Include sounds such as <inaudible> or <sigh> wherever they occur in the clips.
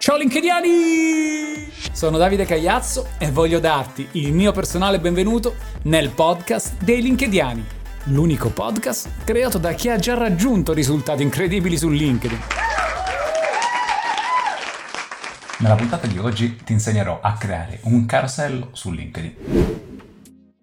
Ciao LinkedIani! Sono Davide Cagliazzo e voglio darti il mio personale benvenuto nel podcast dei LinkedIani, l'unico podcast creato da chi ha già raggiunto risultati incredibili su LinkedIn. Nella puntata di oggi ti insegnerò a creare un carosello su LinkedIn.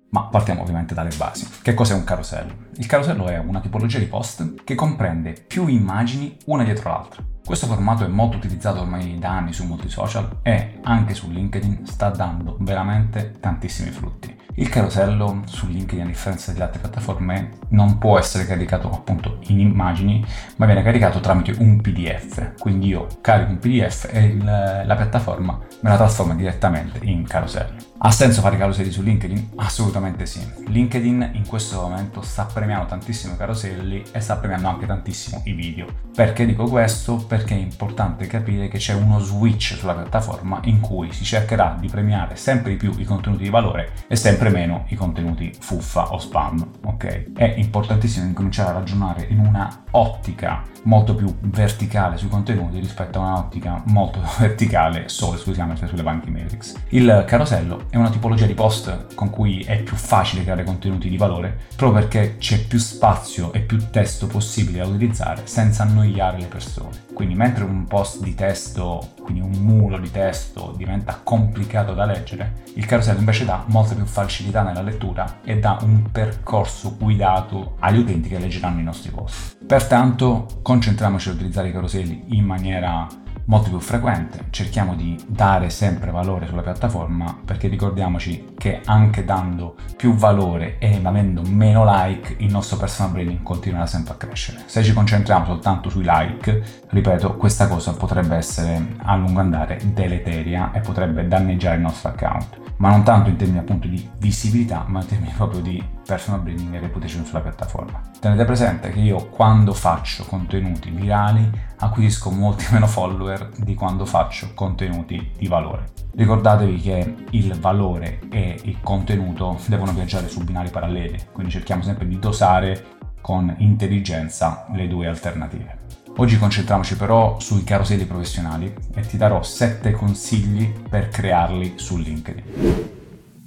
Ma partiamo ovviamente dalle basi. Che cos'è un carosello? Il carosello è una tipologia di post che comprende più immagini una dietro l'altra. Questo formato è molto utilizzato ormai da anni su molti social e anche su LinkedIn sta dando veramente tantissimi frutti. Il carosello su LinkedIn, a differenza delle altre piattaforme, non può essere caricato appunto in immagini, ma viene caricato tramite un PDF. Quindi io carico un PDF e il, la piattaforma me la trasforma direttamente in carosello. Ha senso fare caroselli su LinkedIn? Assolutamente sì. LinkedIn in questo momento sta premiando tantissimo i caroselli e sta premiando anche tantissimo i video. Perché dico questo? Perché è importante capire che c'è uno switch sulla piattaforma in cui si cercherà di premiare sempre di più i contenuti di valore e sempre meno i contenuti fuffa o spam, ok? È importantissimo incominciare a ragionare in una ottica molto più verticale sui contenuti rispetto a un'ottica molto <laughs> verticale solo esclusivamente sulle banche Matrix. Il carosello è una tipologia di post con cui è più facile creare contenuti di valore proprio perché c'è più spazio e più testo possibile da utilizzare senza annoiare le persone. Quindi mentre un post di testo, quindi un muro di testo diventa complicato da leggere, il carosello invece dà molta più facilità nella lettura e dà un percorso guidato agli utenti che leggeranno i nostri post. Pertanto concentriamoci ad utilizzare i caroselli in maniera molto più frequente, cerchiamo di dare sempre valore sulla piattaforma perché ricordiamoci che anche dando più valore e avendo meno like il nostro personal branding continuerà sempre a crescere. Se ci concentriamo soltanto sui like, ripeto, questa cosa potrebbe essere a lungo andare deleteria e potrebbe danneggiare il nostro account ma non tanto in termini appunto di visibilità, ma in termini proprio di personal branding e reputation sulla piattaforma. Tenete presente che io quando faccio contenuti virali acquisisco molti <laughs> meno follower di quando faccio contenuti di valore. Ricordatevi che il valore e il contenuto devono viaggiare su binari paralleli, quindi cerchiamo sempre di dosare con intelligenza le due alternative. Oggi concentriamoci però sui caroselli professionali e ti darò 7 consigli per crearli su LinkedIn.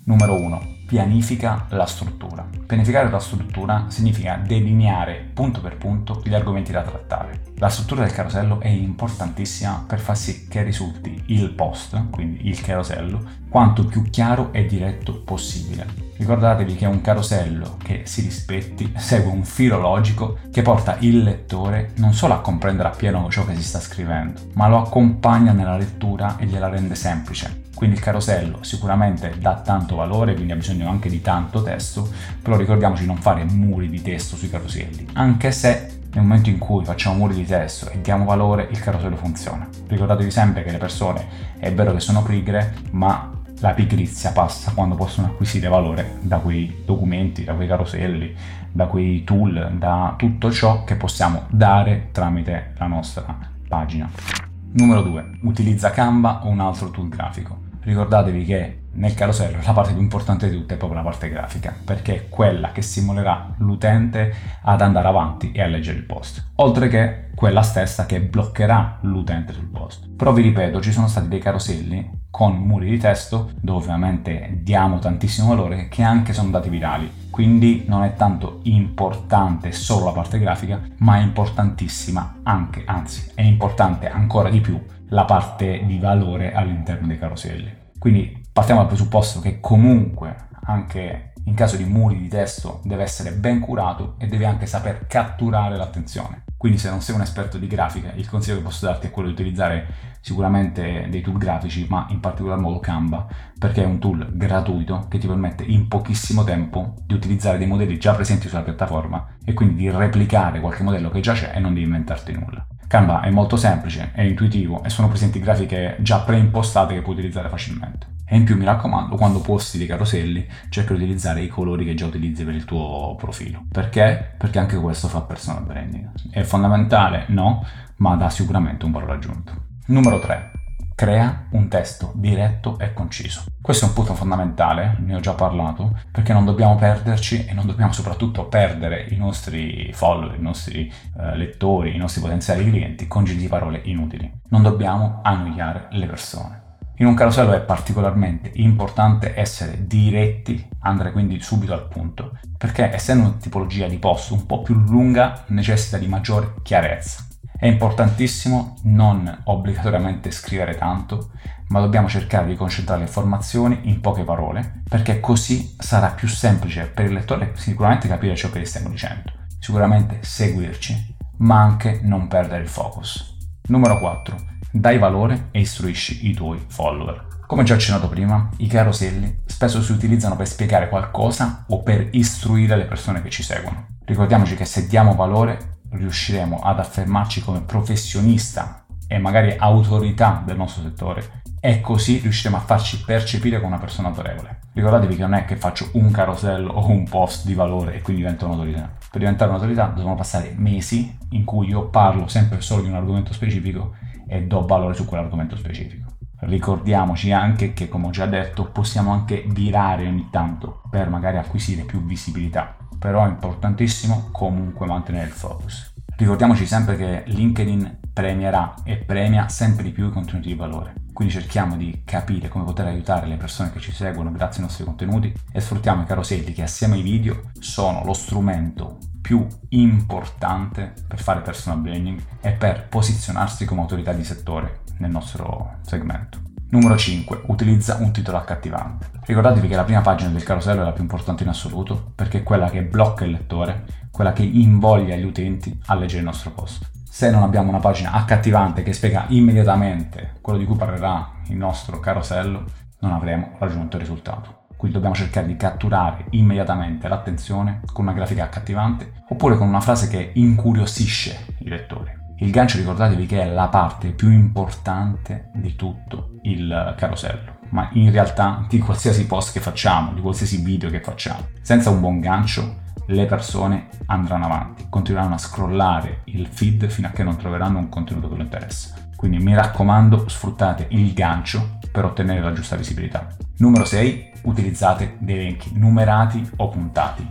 Numero 1 pianifica la struttura. Pianificare la struttura significa delineare punto per punto gli argomenti da trattare. La struttura del carosello è importantissima per far sì che risulti il post, quindi il carosello, quanto più chiaro e diretto possibile. Ricordatevi che un carosello che si rispetti segue un filo logico che porta il lettore non solo a comprendere appieno ciò che si sta scrivendo, ma lo accompagna nella lettura e gliela rende semplice. Quindi il carosello sicuramente dà tanto valore, quindi ha bisogno anche di tanto testo, però ricordiamoci di non fare muri di testo sui caroselli, anche se nel momento in cui facciamo muri di testo e diamo valore, il carosello funziona. Ricordatevi sempre che le persone è vero che sono pigre, ma la pigrizia passa quando possono acquisire valore da quei documenti, da quei caroselli, da quei tool, da tutto ciò che possiamo dare tramite la nostra pagina. Numero 2. Utilizza Canva o un altro tool grafico ricordatevi che nel carosello la parte più importante di tutto è proprio la parte grafica, perché è quella che stimolerà l'utente ad andare avanti e a leggere il post, oltre che quella stessa che bloccherà l'utente sul post. Però vi ripeto, ci sono stati dei caroselli con muri di testo dove ovviamente diamo tantissimo valore che anche sono andati virali. Quindi non è tanto importante solo la parte grafica, ma è importantissima anche, anzi è importante ancora di più la parte di valore all'interno dei caroselli. Quindi partiamo dal presupposto che comunque anche in caso di muri di testo deve essere ben curato e deve anche saper catturare l'attenzione. Quindi se non sei un esperto di grafica, il consiglio che posso darti è quello di utilizzare sicuramente dei tool grafici, ma in particolar modo Canva, perché è un tool gratuito che ti permette in pochissimo tempo di utilizzare dei modelli già presenti sulla piattaforma e quindi di replicare qualche modello che già c'è e non di inventarti nulla. Canva è molto semplice, è intuitivo e sono presenti grafiche già preimpostate che puoi utilizzare facilmente. E in più mi raccomando, quando posti dei caroselli, cerca di utilizzare i colori che già utilizzi per il tuo profilo. Perché? Perché anche questo fa personal branding. È fondamentale? No, ma dà sicuramente un valore aggiunto. Numero 3 Crea un testo diretto e conciso. Questo è un punto fondamentale, ne ho già parlato, perché non dobbiamo perderci e non dobbiamo soprattutto perdere i nostri follower, i nostri eh, lettori, i nostri potenziali clienti con giri di parole inutili. Non dobbiamo annoiare le persone. In un carosello è particolarmente importante essere diretti, andare quindi subito al punto, perché essendo una tipologia di post un po' più lunga necessita di maggiore chiarezza. È importantissimo non obbligatoriamente scrivere tanto, ma dobbiamo cercare di concentrare le informazioni in poche parole, perché così sarà più semplice per il lettore sicuramente capire ciò che gli stiamo dicendo, sicuramente seguirci, ma anche non perdere il focus. Numero 4. Dai valore e istruisci i tuoi follower. Come già accennato prima, i caroselli spesso si utilizzano per spiegare qualcosa o per istruire le persone che ci seguono. Ricordiamoci che se diamo valore riusciremo ad affermarci come professionista e magari autorità del nostro settore e così riusciremo a farci percepire come una persona autorevole. Ricordatevi che non è che faccio un carosello o un post di valore e quindi divento un'autorità. Per diventare un'autorità devono passare mesi in cui io parlo sempre solo di un argomento specifico e do valore su quell'argomento specifico. Ricordiamoci anche che, come ho già detto, possiamo anche virare ogni tanto per magari acquisire più visibilità però è importantissimo comunque mantenere il focus. Ricordiamoci sempre che LinkedIn premierà e premia sempre di più i contenuti di valore. Quindi cerchiamo di capire come poter aiutare le persone che ci seguono grazie ai nostri contenuti e sfruttiamo i caroselli che assieme ai video sono lo strumento più importante per fare personal branding e per posizionarsi come autorità di settore nel nostro segmento. Numero 5. Utilizza un titolo accattivante. Ricordatevi che la prima pagina del carosello è la più importante in assoluto perché è quella che blocca il lettore, quella che invoglia gli utenti a leggere il nostro post. Se non abbiamo una pagina accattivante che spiega immediatamente quello di cui parlerà il nostro carosello, non avremo raggiunto il risultato. Quindi dobbiamo cercare di catturare immediatamente l'attenzione con una grafica accattivante oppure con una frase che incuriosisce i lettori. Il gancio ricordatevi che è la parte più importante di tutto il carosello, ma in realtà di qualsiasi post che facciamo, di qualsiasi video che facciamo. Senza un buon gancio le persone andranno avanti, continueranno a scrollare il feed fino a che non troveranno un contenuto che lo interessa. Quindi mi raccomando, sfruttate il gancio per ottenere la giusta visibilità. Numero 6. Utilizzate dei elenchi numerati o puntati.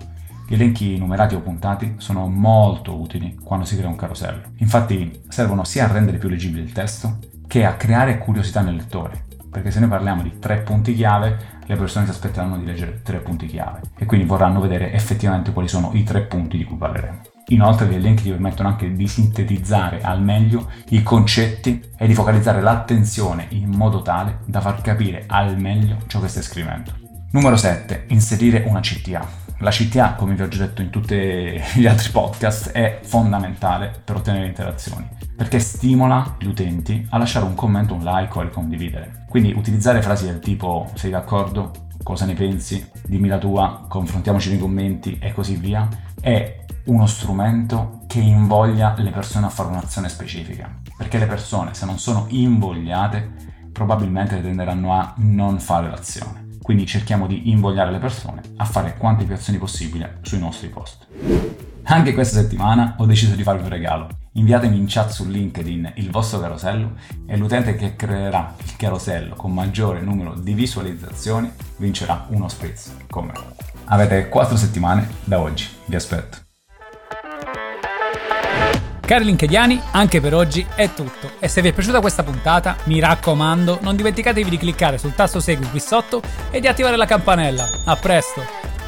Gli elenchi numerati o puntati sono molto utili quando si crea un carosello. Infatti servono sia a rendere più leggibile il testo che a creare curiosità nel lettore. Perché se noi parliamo di tre punti chiave, le persone si aspetteranno di leggere tre punti chiave e quindi vorranno vedere effettivamente quali sono i tre punti di cui parleremo. Inoltre gli elenchi ti permettono anche di sintetizzare al meglio i concetti e di focalizzare l'attenzione in modo tale da far capire al meglio ciò che stai scrivendo. Numero 7. Inserire una CTA. La CTA, come vi ho già detto in tutti gli altri podcast, è fondamentale per ottenere interazioni, perché stimola gli utenti a lasciare un commento, un like o a ricondividere. Quindi utilizzare frasi del tipo sei d'accordo? Cosa ne pensi? Dimmi la tua, confrontiamoci nei commenti e così via, è uno strumento che invoglia le persone a fare un'azione specifica. Perché le persone, se non sono invogliate, probabilmente tenderanno a non fare l'azione. Quindi cerchiamo di invogliare le persone a fare quante più azioni possibile sui nostri post. Anche questa settimana ho deciso di farvi un regalo. Inviatemi in chat su LinkedIn il vostro carosello e l'utente che creerà il carosello con maggiore numero di visualizzazioni vincerà uno spritz con me. Avete 4 settimane da oggi, vi aspetto. Cari linkediani, anche per oggi è tutto. E se vi è piaciuta questa puntata, mi raccomando, non dimenticatevi di cliccare sul tasto segui qui sotto e di attivare la campanella. A presto!